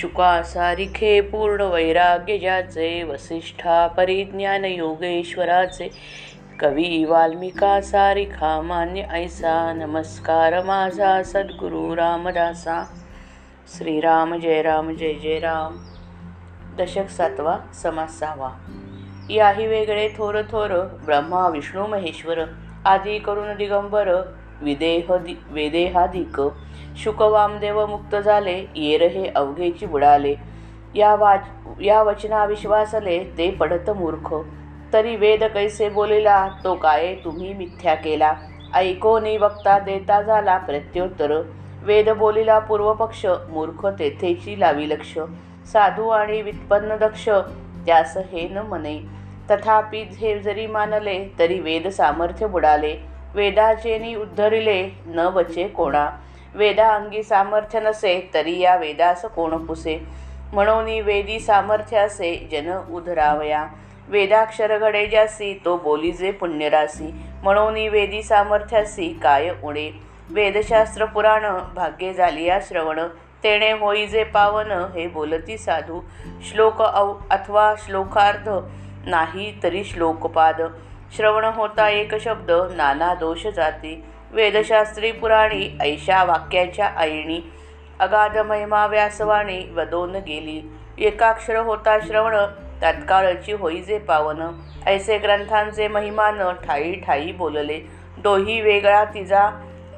शुकासारिखे पूर्ण वैराग्य ज्याचे वसिष्ठा परिज्ञान योगेश्वराचे कवी वाल्मिका सारिखा मान्य ऐसा नमस्कार माझा सद्गुरु रामदासा श्रीराम जय राम जय जय राम. दशक सातवा समास सहावा. याही वेगळे थोर थोर ब्रह्मा विष्णू महेश्वर आदी करून दिगंबर विदेह दि वेदेहाधिक शुक वामदेव मुक्त झाले येर हे अवघेची बुडाले. या वाच या वचना विश्वासले ते पडत मूर्ख. तरी वेद कैसे बोलिला तो काय तुम्ही मिथ्या केला. ऐकोनी वक्ता देता झाला प्रत्युत्तर. वेद बोलिला पूर्वपक्ष मूर्ख तेथेची लावी लक्ष. साधू आणि वित्पन्न दक्ष त्यास हे न मने. तथापि हे जरी मानले तरी वेद सामर्थ्य बुडाले. वेदाचेनी उद्धरिले न बचे कोणा. वेदा अंगी सामर्थ्य नसे तरी या वेदास कोण पुसे? म्हणून वेदी सामर्थ्य असे जन उधरावया. वेदाक्षर घडे ज्यासी तो बोलीजे पुण्यरासी. म्हणून वेदी सामर्थ्यासी काय उणे वेदशास्त्र पुराण भाग्ये झाली या श्रवण. तेणे होई जे पावन हे बोलती साधू. श्लोक अव अथवा श्लोकार्ध नाही तरी श्लोकपाद. श्रवण होता एक शब्द नाना दोष जाती. वेदशास्त्री पुराणी ऐशा वाक्याच्या ऐणी अगाध महिमा व्यासवाणी वदोन गेली. एकाक्षर होता श्रवण तत्काळची होई जे पावन. ऐसे ग्रंथांचे महिमान ठाई ठाई बोलले. दोही वेगळा तिजा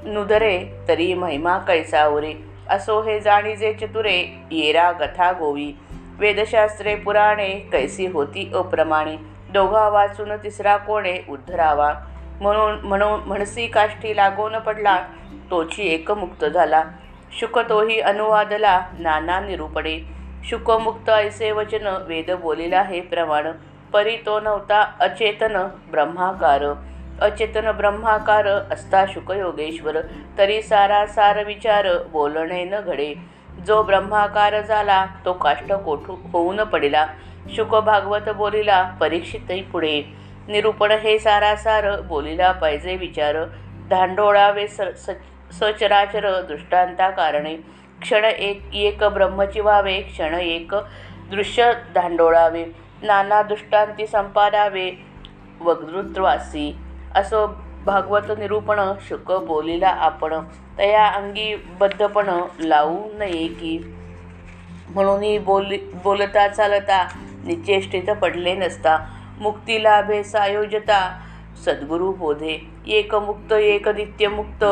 नुदरे तरी महिमा कैसावरे असो हे जाणीजे चतुरे येरा गथा गोवी. वेदशास्त्रे पुराणे कैसी होती अप्रमाणे. दोघा वाचून तिसरा कोणे उद्धरावा. म्हणून म्हणून म्हणसी काष्ठी लागून पडला तोची एकमुक्त झाला. शुक तोही अनुवादला नाना निरूपणे. शुकमुक्त ऐसे वचन वेद बोलिला हे प्रमाण. परी तो नव्हता अचेतन ब्रह्माकार अचेतन ब्रह्माकार असता शुकयोगेश्वर तरी सारा सार विचार बोलणे न घडे. जो ब्रह्माकार झाला तो काष्ट कोठू होऊन पडिला. शुक भागवत बोलिला परीक्षितही पुढे. निरूपण हे सारासार बोलिला पाहिजे विचार. धांडोळावे स सचराचर दृष्टांता कारणे. क्षण एक एक ब्रह्मची व्हावे क्षण एक दृश्य धांडोळावे. नाना दृष्टांती संपादावे वक्तृत्वासी असो भागवत निरूपण शुक बोलिला आपण. तया अंगी बद्धपण लावू नये की. म्हणून बोली बोलता चालता निचेष्टित पडले नसता. मुक्ती लाभे सायोजता. सद्गुरु बोधे एक मुक्त एक नित्यमुक्त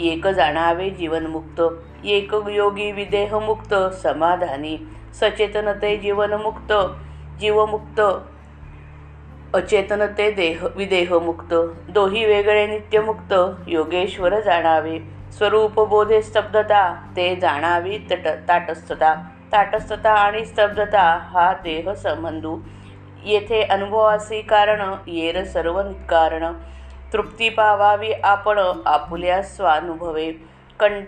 एक जाणावे जीवनमुक्त एक योगी विदेहमुक्त समाधानी सचेतनते जीवनमुक्त जीवमुक्त अचेतनते देह विदेहमुक्त दोही वेगळे नित्यमुक्त योगेश्वर जाणावे. स्वरूप बोधे स्तब्धता. ते जाणावी तट ताटस्थता. ताटस्थता आणि स्तब्धता हा देह संबंधू. येथे अनुभवासी कारण येर सर्व कारण. तृप्ती पावावी आपण आपुल्या स्वानुभवे. कं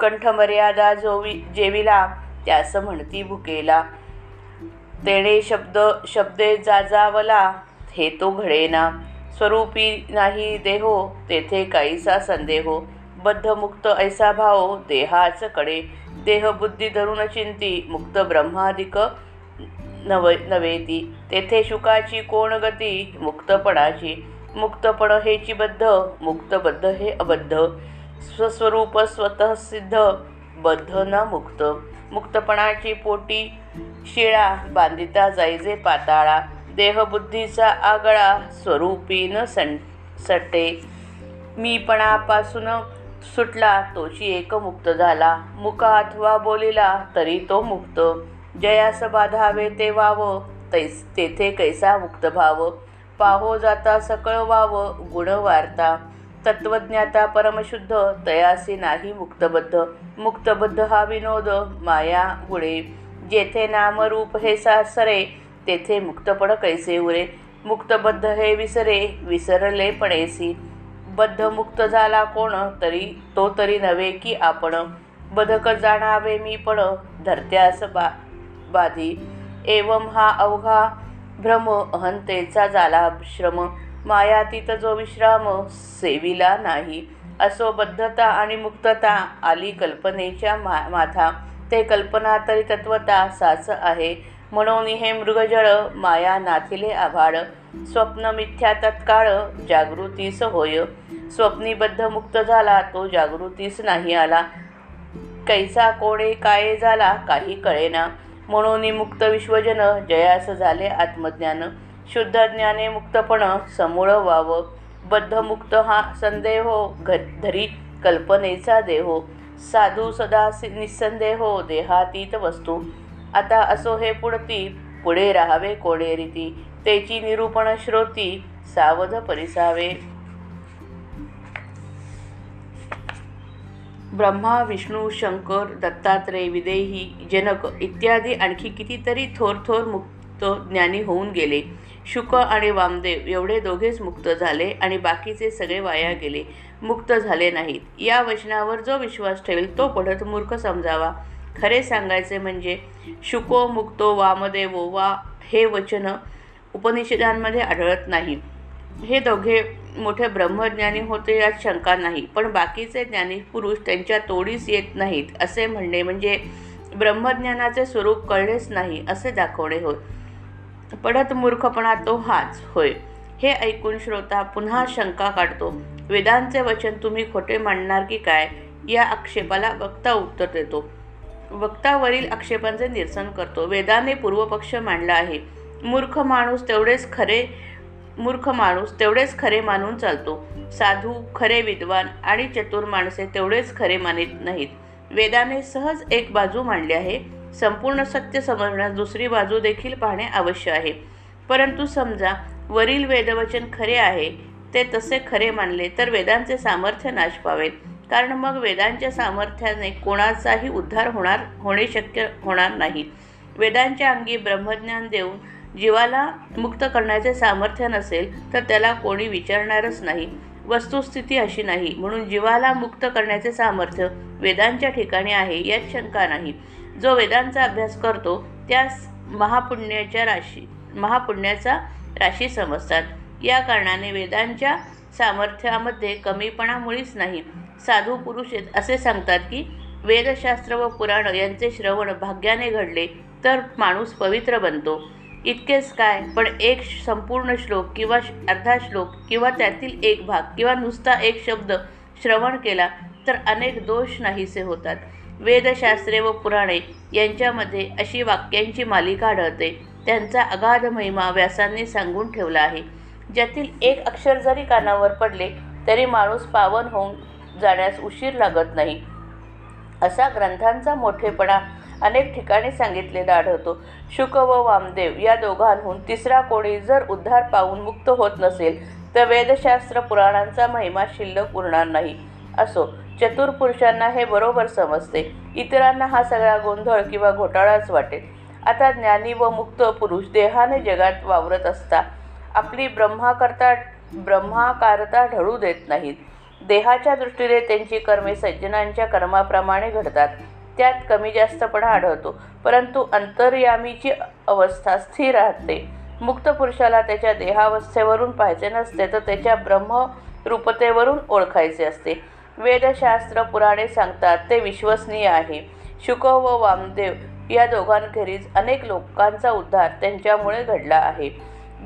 कंठमर्यादा जोवी जेविला त्यास म्हणती भुकेला. तेणे शब्द शब्दे जाजावला हे तो घडेना. स्वरूपी नाही देहो तेथे काहीसा संदेहो. बद्धमुक्त ऐसा भाव देहाच कडे. देहबुद्धी धरून चिंती मुक्त ब्रह्मादिक नव नवेती तेथे शुकाची कोण गती? मुक्तपणाची. मुक्तपण हेची बद्ध मुक्तबद्ध हे अबद्ध. स्वस्वरूप स्वतः सिद्ध बद्ध न मुक्त. मुक्तपणाची पोटी शिळा बांधिता जायजे पाताळा. देहबुद्धीचा आगळा स्वरूपी न सं सटे. मीपणापासून सुटला तोची एक मुक्त झाला. मुका अथवा बोलिला तरी तो मुक्त. जयास बाधावे ते वाव तैस तेथे कैसा मुक्त भाव? पाहो जाता सकळ वाव गुण वार्ता. तत्वज्ञाता परमशुद्ध तयासी नाही मुक्तबद्ध. मुक्तबद्ध हा विनोद माया गुणे. जेथे नामरूप हे सासरे तेथे मुक्तपण कैसे उरे? मुक्तबद्ध हे विसरे विसरले पणेसी. बद्ध मुक्त झाला कोण? तरी तो तरी नव्हे की आपण. बधक जाणावे मी पण धरत्यास बा बाधी. एवम हा अवघा भ्रम अहंतेचा झाला श्रम. मायातीत जो विश्राम सेविला नाही. असो बद्धता आणि मुक्तता आली कल्पनेच्या मा माथा. ते कल्पना तरी तत्वता साच आहे. म्हणून हे मृगजळ माया नाथिले आभाळ. स्वप्न मिथ्या तत्काळ जागृतीस होय. स्वप्नीबद्ध मुक्त झाला तो जागृतीस नाही आला. कैसा कोडे काय झाला काही कळेना. म्हणून मुक्त विश्वजन जयास झाले आत्मज्ञान. शुद्ध ज्ञाने मुक्तपण समूळ व्हावं. बद्धमुक्त हा संदेह घ धरी कल्पनेचा देहो. साधू सदा सि- हो, देहातीत वस्तू. आता असो हे पुढती पुढे राहावे कोडे रीती. तेची निरूपण श्रोती सावध परिसावे. ब्रह्मा विष्णू शंकर दत्तात्रय विदेही जनक इत्यादी आणखी कितीतरी थोर थोर मुक्त ज्ञानी होऊन गेले. शुक आणि वामदेव एवढे दोघेच मुक्त झाले आणि बाकीचे सगळे वाया गेले. मुक्त झाले नाहीत. या वचनावर जो विश्वास ठेवेल तो पढत मूर्ख समजावा. खरे सांगायचे म्हणजे शुको मुक्तो वामदेवो वा हे वचन उपनिषदांमध्ये आढळत नाही. हे दोघे मोठे ब्रह्मज्ञानी होते यात शंका नाही. पण बाकीचे ज्ञानी पुरुष त्यांच्या तोडीस येत नाहीत असे म्हणणे म्हणजे ब्रह्मज्ञानाचे स्वरूप कळलेच नाही असे दाखवणे होय. पडत मूर्खपणा तो हाच होय. हे ऐकून श्रोता पुन्हा शंका काढतो वेदांचे वचन तुम्ही खोटे मांडणार की काय? या आक्षेपाला वक्ता उत्तर देतो. वक्तावरील आक्षेपांचे निरसन करतो. वेदाने पूर्वपक्ष मांडला आहे. मूर्ख माणूस तेवढेच खरे मूर्ख माणूस तेवढेच खरे मानून चालतो. साधू खरे विद्वान आणि चतुर माणसे तेवढेच खरे मानित नाहीत. वेदाने सहज एक बाजू मांडली आहे. संपूर्ण सत्य समजण्यास दुसरी बाजू देखील पाहणे आवश्यक आहे. परंतु समजा वरील वेदवचन खरे आहे ते तसे खरे मानले तर वेदांचे सामर्थ्य नाश पावेल कारण मग वेदांच्या सामर्थ्याने कोणाचाही उद्धार होणार होणे शक्य होणार नाही. वेदांच्या अंगी ब्रह्मज्ञान देऊन जीवाला मुक्त करण्याचे सामर्थ्य नसेल तर त्याला कोणी विचारणारच नाही. वस्तुस्थिती अशी नाही. म्हणून जीवाला मुक्त करण्याचे सामर्थ्य वेदांच्या ठिकाणी आहे यात शंका नाही. जो वेदांचा अभ्यास करतो त्यास महापुण्याच्या राशी महापुण्याचा राशी समजतात. या कारणाने वेदांच्या सामर्थ्यामध्ये कमीपणा मुळीच नाही. साधू पुरुष असे सांगतात की वेदशास्त्र व पुराण यांचे श्रवण भाग्याने घडले तर माणूस पवित्र बनतो. इतकेच काय? पण एक संपूर्ण श्लोक किंवा अर्धा श्लोक किंवा त्यातील एक भाग किंवा नुसता एक शब्द श्रवण केला तर अनेक दोष नाहीसे होतात. वेदशास्त्रे व पुराणे यांच्यामध्ये अशी वाक्यांची मालिका आढळते. त्यांचा अगाध महिमा व्यासांनी सांगून ठेवला आहे. ज्यातील एक अक्षर जरी कानावर पडले तरी माणूस पावन होऊन जाण्यास उशीर लागत नाही. असा ग्रंथांचा मोठेपणा अनेक ठिकाणी सांगितलेला आढळतो शुक व वामदेव या दोघांहून तिसरा कोणी जर उद्धार पाहून मुक्त होत नसेल तर वेदशास्त्र पुराणांचा महिमा शिल्लक उरणार नाही असो. चतुर पुरुषांना हे बरोबर समजते. इतरांना हा सगळा गोंधळ किंवा घोटाळाच वाटेल. आता ज्ञानी व मुक्त पुरुष देहाने जगात वावरत असता आपली ब्रह्माकरता ब्रह्माकारता ढळू देत नाहीत. देहाच्या दृष्टीने त्यांची कर्मे सज्जनांच्या कर्माप्रमाणे घडतात. त्यात कमी जास्तपणा आढळतो. परंतु अंतर्यामीची अवस्था स्थिर राहते. मुक्त पुरुषाला त्याच्या देहावस्थेवरून पाहायचे नसते तर त्याच्या ब्रह्मरूपतेवरून ओळखायचे असते. वेदशास्त्र पुराणे सांगतात ते विश्वसनीय आहे. शुक व वामदेव या दोघांखेरीज अनेक लोकांचा उद्धार त्यांच्यामुळे घडला आहे.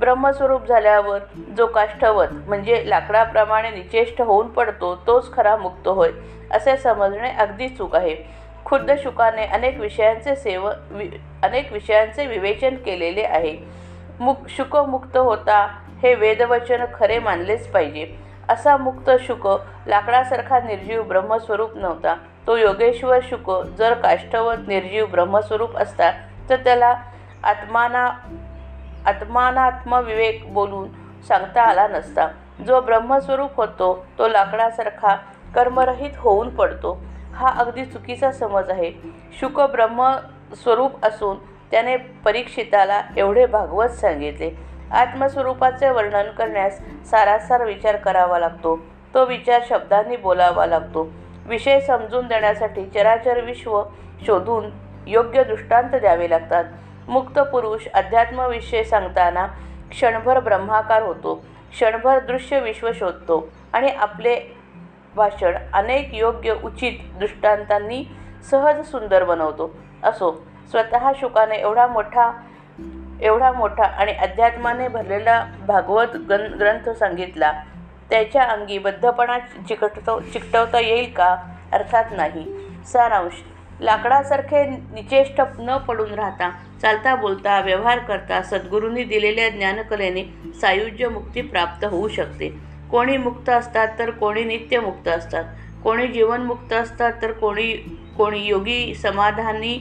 ब्रह्मस्वरूप झाल्यावर जो काष्ठवत म्हणजे लाकडाप्रमाणे निचेष्ट होऊन पडतो तोच खरा मुक्त होय असे समजणे अगदी चूक आहे. खुद्द शुकाने अनेक विषयांचे सेव वि अनेक विषयांचे विवेचन केलेले आहे. मुक शुक मुक्त होता हे वेदवचन खरे मानलेच पाहिजे. असा मुक्त शुक लाकडासारखा निर्जीव ब्रह्मस्वरूप नव्हता. तो योगेश्वर शुक जर काष्ठवत निर्जीव ब्रह्मस्वरूप असता तर त्याला आत्माना आत्मानात्मविवेक बोलून सांगता आला नसता. जो ब्रह्मस्वरूप होतो तो लाकडासारखा कर्मरहित होऊन पडतो. हा अगदी चुकीचा समज आहे. शुक ब्रह्मस्वरूप असून त्याने परीक्षिताला एवढे भागवत सांगितले. आत्मस्वरूपाचे वर्णन करण्यास सारासार विचार करावा लागतो. तो विचार शब्दांनी बोलावा लागतो. विषय समजून देण्यासाठी चराचर विश्व शोधून योग्य दृष्टांत द्यावे लागतात. मुक्त पुरुष अध्यात्मविषय सांगताना क्षणभर ब्रह्माकार होतो. क्षणभर दृश्य विश्व शोधतो आणि आपले भाषण अनेक योग्य उचित दृष्टांतांनी सहज सुंदर बनवतो. असो स्वतः शुकाने एवढा मोठा एवढा मोठा आणि अध्यात्माने भरलेला भागवत गण ग्रंथ सांगितला त्याच्या अंगी बद्धपणा चिकटतो चिकटवता येईल का? अर्थात नाही. सारांश लाकडासारखे निचेष्ट न पडून राहता चालता बोलता व्यवहार करता सद्गुरूंनी दिलेल्या ज्ञानकलेने सायुज्य मुक्ती प्राप्त होऊ शकते. कोणी मुक्त असतात तर कोणी नित्यमुक्त असतात. कोणी जीवनमुक्त असतात तर कोणी कोणी योगी समाधानी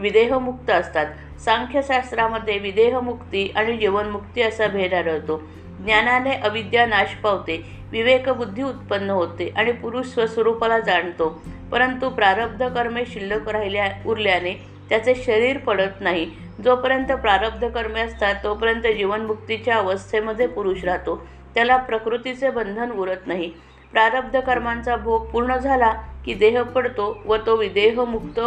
विदेहमुक्त असतात. सांख्यशास्त्रामध्ये विदेहमुक्ती आणि जीवनमुक्ती असा भेद आढळतो. ज्ञानाने अविद्या नाश पावते विवेकबुद्धी उत्पन्न होते आणि पुरुष स्वस्वरूपाला जाणतो. परंतु प्रारब्ध कर्मे शिल्लक राहिल्या उरल्याने त्याचे शरीर पडत नाही. जोपर्यंत प्रारब्ध कर्मे असतात तोपर्यंत जीवनमुक्तीच्या अवस्थेमध्ये पुरुष राहतो. त्याला प्रकृतीचे बंधन उरत नाही. प्रारब्ध कर्मांचा भोग पूर्ण झाला की देह पडतो व तो विदेहमुक्त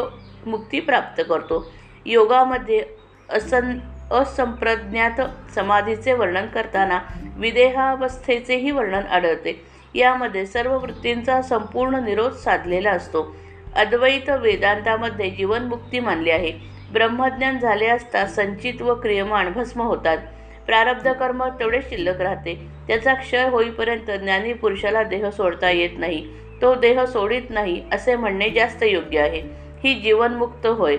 मुक्ती प्राप्त करतो. योगामध्ये असं असंप्रज्ञात समाधीचे वर्णन करताना विदेहावस्थेचेही वर्णन आढळते. यामध्ये सर्व वृत्तींचा संपूर्ण निरोध साधलेला असतो. अद्वैत वेदांतामध्ये जीवनमुक्ती मानली आहे. ब्रह्मज्ञान झाले असता संचित व क्रियमाण भस्म होतात. प्रारब्ध कर्म तेवढे शिल्लक राहते. त्याचा क्षय होईपर्यंत ज्ञानी पुरुषाला देह सोडता येत नाही. तो देह सोडित नाही असे म्हणणे जास्त योग्य आहे. ही जीवनमुक्त होय.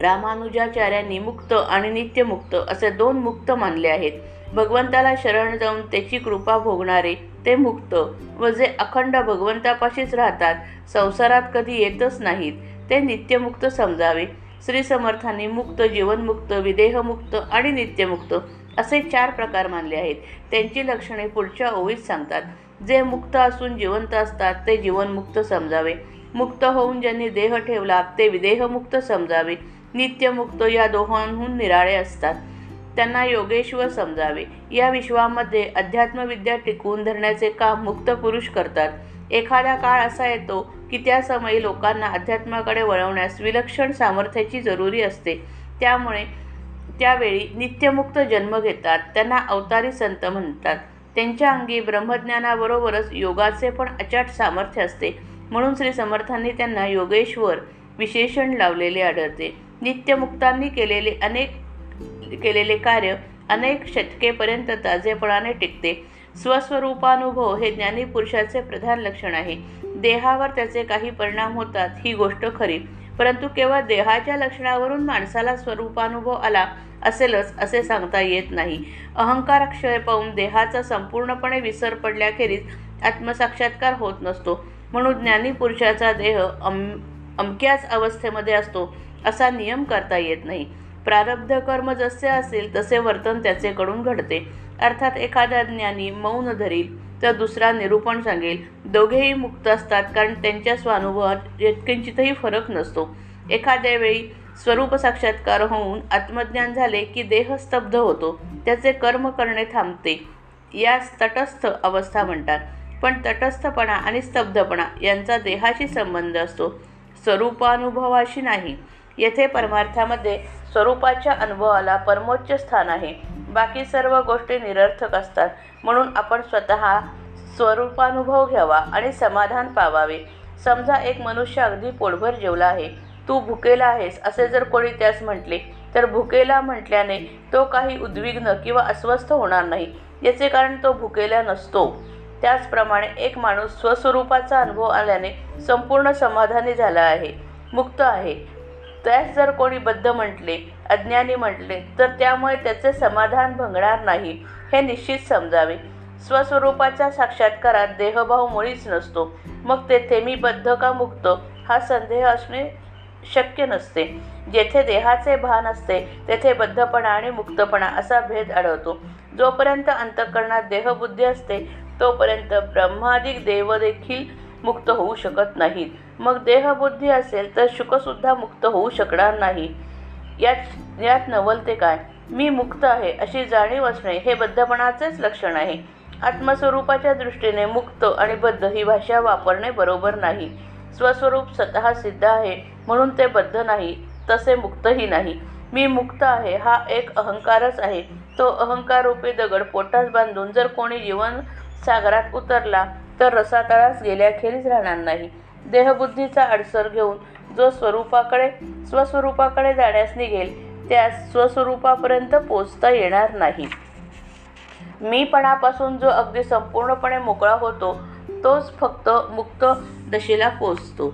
रामानुजाचार्यांनी मुक्त आणि नित्यमुक्त असे दोन मुक्त मानले आहेत. भगवंताला शरण जाऊन त्याची कृपा भोगणारे ते मुक्त व जे अखंड भगवंतापाशीच राहतात संसारात कधी येतच नाहीत. ते नित्यमुक्त समजावे. श्री समर्थांनी मुक्त जीवनमुक्त विदेहमुक्त आणि नित्यमुक्त असे चार प्रकार मानले आहेत. त्यांची लक्षणे पुढच्या ओळीत सांगतात. जे मुक्त असून जिवंत असतात ते जीवनमुक्त समजावे. मुक्त होऊन ज्यांनी देह ठेवला ते विदेहमुक्त समजावे. नित्यमुक्त या दोहोंहून निराळे असतात. त्यांना योगेश्वर समजावे. या विश्वामध्ये अध्यात्मविद्या टिकवून धरण्याचे काम मुक्त पुरुष करतात. एखादा काळ असा येतो की त्या समयी लोकांना अध्यात्माकडे वळवण्यास विलक्षण सामर्थ्याची जरुरी असते. त्यामुळे त्यावेळी नित्यमुक्त जन्म घेतात त्यांना अवतारी संत म्हणतात. त्यांच्या अंगी ब्रह्मज्ञानाबरोबरच योगाचे पण अचाट सामर्थ्य असते. म्हणून श्री समर्थांनी त्यांना योगेश्वर विशेषण लावलेले आढळते. नित्यमुक्तांनी केलेले अनेक केलेले कार्य अनेक शतकेपर्यंत ताजेपणाने टिकते. स्वस्वरूपानुभव हे ज्ञानी पुरुषाचे प्रधान लक्षण आहे. देहावर त्याचे काही परिणाम होतात ही गोष्ट खरी. परंतु केवळ देहाच्या लक्षणावरून माणसाला स्वरूपानुभव आला असेलच असे सांगता येत नाही. अहंकार क्षय पाहून देहाचा संपूर्णपणे विसर पडल्याखेरीज आत्मसाक्षात्कार होत नसतो. म्हणून ज्ञानी पुरुषाचा देह अम अमक्याच अवस्थेमध्ये असतो असा नियम करता येत नाही. प्रारब्ध कर्म जसे असेल तसे वर्तन त्याचेकडून घडते. अर्थात एखादा ज्ञानी मौन धरील तर दुसरा निरूपण सांगेल. दोघेही मुक्त असतात कारण त्यांच्या स्वानुभवात यत्किंचितही फरक नसतो. एखाद्या वेळी स्वरूप साक्षात्कार होऊन आत्मज्ञान झाले की देह स्तब्ध होतो. त्याचे कर्म करणे थांबते. यास तटस्थ अवस्था म्हणतात. पण तटस्थपणा आणि स्तब्धपणा यांचा देहाशी संबंध असतो. स्वरूपानुभवाशी नाही. येथे परमार्थामध्ये स्वरूपाच्या अनुभवाला परमोच्च स्थान आहे. बाकी सर्व गोष्टी निरर्थक असतात. म्हणून आपण स्वतः स्वरूपानुभव घ्यावा आणि समाधान पावावे. समजा एक मनुष्य अगदी पोटभर जेवला आहे. तू भुकेला आहेस असे जर कोणी त्यास म्हटले तर भुकेला म्हटल्याने तो काही उद्विग्न किंवा अस्वस्थ होणार नाही. याचे कारण तो भुकेला नसतो. त्याचप्रमाणे एक माणूस स्वस्वरूपाचा अनुभव आल्याने संपूर्ण समाधानी झाला आहे मुक्त आहे. त्यास जर कोणी बद्ध म्हटले अज्ञानी म्हटले तर त्यामुळे त्याचे समाधान भंगणार नाही हे निश्चित समजावे. स्वस्वरूपाच्या साक्षात्कारात देहभाव मुळीच नसतो. मग तेथे मी बद्ध का मुक्त? हा संदेह असणे शक्य नसते. जेथे देहाचे भान असते तेथे बद्धपणा आणि मुक्तपणा असा भेद आढळतो. जोपर्यंत अंतःकरणात देहबुद्धी असते तोपर्यंत ब्रह्मादिक देव देखील मुक्त होऊ शकत नाहीत. मग देहबुद्धी असेल तर शुकसुद्धा मुक्त होऊ शकणार नाही. यात यात नवलते काय? मी मुक्त आहे अशी जाणीव असणे हे बद्धपणाचेच लक्षण आहे. आत्मस्वरूपाच्या दृष्टीने मुक्त आणि बद्ध ही भाषा वापरणे बरोबर नाही. स्वस्वरूप स्वतः सिद्ध आहे म्हणून ते बद्ध नाही तसे मुक्तही नाही. मी मुक्त आहे हा एक अहंकारच आहे. तो अहंकार रूपी दगड पोटास बांधून जर कोणी जीवन सागरात उतरला तर रसातळास गेल्याखेरीज राहणार नाही. देहबुद्धीचा अडसर घेऊन जो स्वरूपाकडे स्वस्वरूपाकडे जाण्यास निघेल त्यास स्वस्वरूपापर्यंत पोचता येणार नाही. मीपणापासून जो अगदी संपूर्णपणे मोकळा होतो तोच फक्त मुक्त दशेला पोचतो.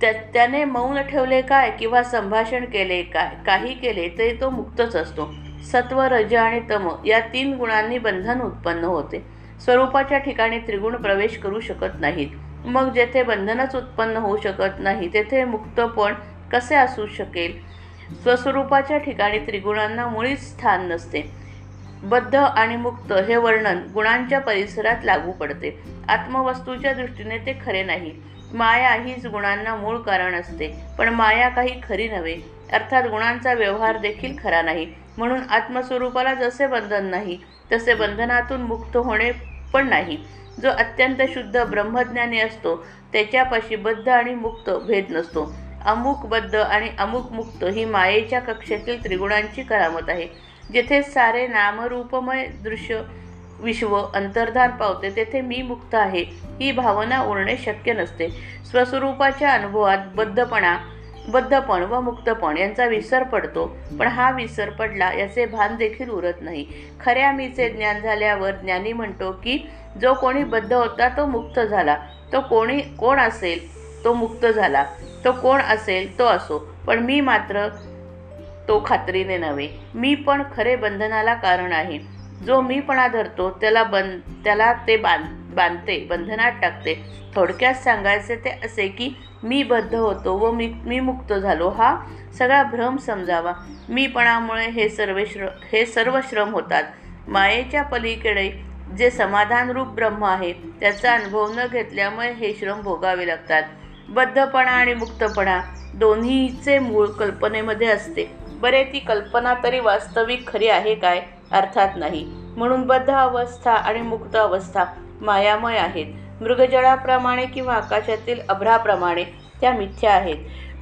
त्या त्याने मौन ठेवले काय किंवा संभाषण केले काय काही केले तरी तो मुक्तच असतो. सत्व रज आणि तम या तीन गुणांनी बंधन उत्पन्न होते. स्वरूपाच्या ठिकाणी त्रिगुण प्रवेश करू शकत नाहीत. मग जेथे बंधनच उत्पन्न होऊ शकत नाही तेथे मुक्तपण कसे असू शकेल? स्वस्वरूपाच्या ठिकाणी त्रिगुणांना मुळीच स्थान नसते. बद्ध आणि मुक्त हे वर्णन गुणांच्या परिसरात लागू पडते. आत्मवस्तूच्या दृष्टीने ते खरे नाही. माया हीच गुणांना मूळ कारण असते पण माया काही खरी नव्हे. अर्थात गुणांचा व्यवहार देखील खरा नाही. म्हणून आत्मस्वरूपाला जसे बंधन नाही तसे बंधनातून मुक्त होणे पण नाही. जो अत्यंत शुद्ध ब्रह्मज्ञानी असतो त्याच्यापाशी बद्ध आणि मुक्त भेद नसतो. अमुक बद्ध आणि अमुक मुक्त ही मायेच्या कक्षेतील त्रिगुणांची करामत आहे. जेथे सारे नामरूपमय दृश्य विश्व अंतर्धान पावते तेथे मी मुक्त आहे ही भावना उरणे शक्य नसते. स्वस्वरूपाच्या अनुभवात बद्धपणा बद्धपण व मुक्तपण यांचा विसर पडतो. पण हा विसर पडला याचे भान देखील उरत नाही. खऱ्या मीचे ज्ञान झाल्यावर ज्ञानी म्हणतो की जो कोणी बद्ध होता तो मुक्त झाला. तो कोणी कोण असेल तो मुक्त झाला. तो कोण असेल तो असो. पण मी मात्र तो खात्रीने नव्हे. मी पण खरे बंधनाला कारण आहे. जो मीपणा धरतो त्याला बंद त्याला ते बांध बांधते बंधनात टाकते. थोडक्यात सांगायचे ते असे की मी बद्ध होतो व मी मी मुक्त झालो हा सगळा भ्रम समजावा. मीपणामुळे हे सर्व श्र हे सर्व श्रम होतात. मायेच्या पलीकडे जे समाधानरूप ब्रह्म आहे त्याचा अनुभव न घेतल्यामुळे हे श्रम भोगावे लागतात. बद्धपणा आणि मुक्तपणा दोन्हीचे मूळ कल्पनेमध्ये असते. बरे ती कल्पना तरी वास्तविक खरी आहे काय? अर्थात नाही. म्हणून बद्ध अवस्था आणि मुक्त अवस्था मायामय आहेत. मृगजळाप्रमाणे किंवा आकाशातील अभ्राप्रमाणे त्या मिथ्या आहेत.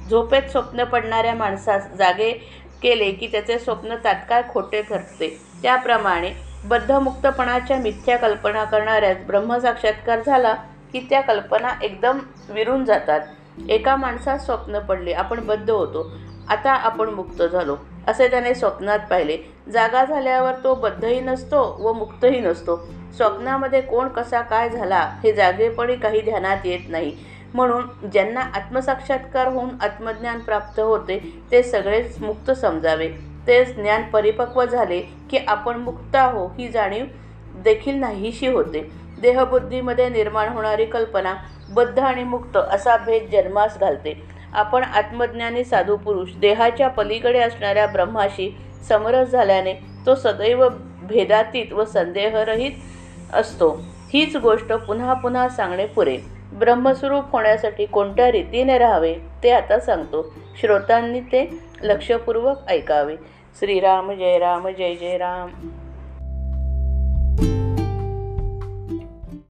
झोपेत स्वप्न पडणाऱ्या माणसास जागे केले की त्याचे स्वप्न तात्काळ खोटे ठरते. त्याप्रमाणे बद्धमुक्तपणाच्या मिथ्या कल्पना करणाऱ्यास ब्रह्मसाक्षात्कार झाला की त्या कल्पना एकदम विरून जातात. एका माणसास स्वप्न पडले आपण बद्ध होतो. आता आपण मुक्त झालो. असे त्याने स्वप्नात पाहिले. जागा झाल्यावर तो बद्धही नसतो व मुक्तही नसतो. स्वप्नामध्ये कोण कसा काय झाला हे जागेपणी काही ध्यानात येत नाही. म्हणून ज्यांना आत्मसाक्षात्कार होऊन आत्मज्ञान प्राप्त होते ते सगळेच मुक्त समजावे. ते ज्ञान परिपक्व झाले की आपण मुक्त आहो ही जाणीव देखील नाहीशी होते. देहबुद्धीमध्ये निर्माण होणारी कल्पना बद्ध आणि मुक्त असा भेद जन्मास घालते. आपण आत्मज्ञानी साधू पुरुष देहाच्या पलीकडे असणाऱ्या ब्रह्माशी समरस झाल्याने तो सदैव भेदातीत व संदेहरहित असतो. हीच गोष्ट पुन्हा पुन्हा सांगणे पुरे. ब्रह्मस्वरूप होण्यासाठी कोणत्या रीतीने राहावे ते आता सांगतो. श्रोतांनी ते लक्षपूर्वक ऐकावे. श्रीराम जय राम जय जय राम.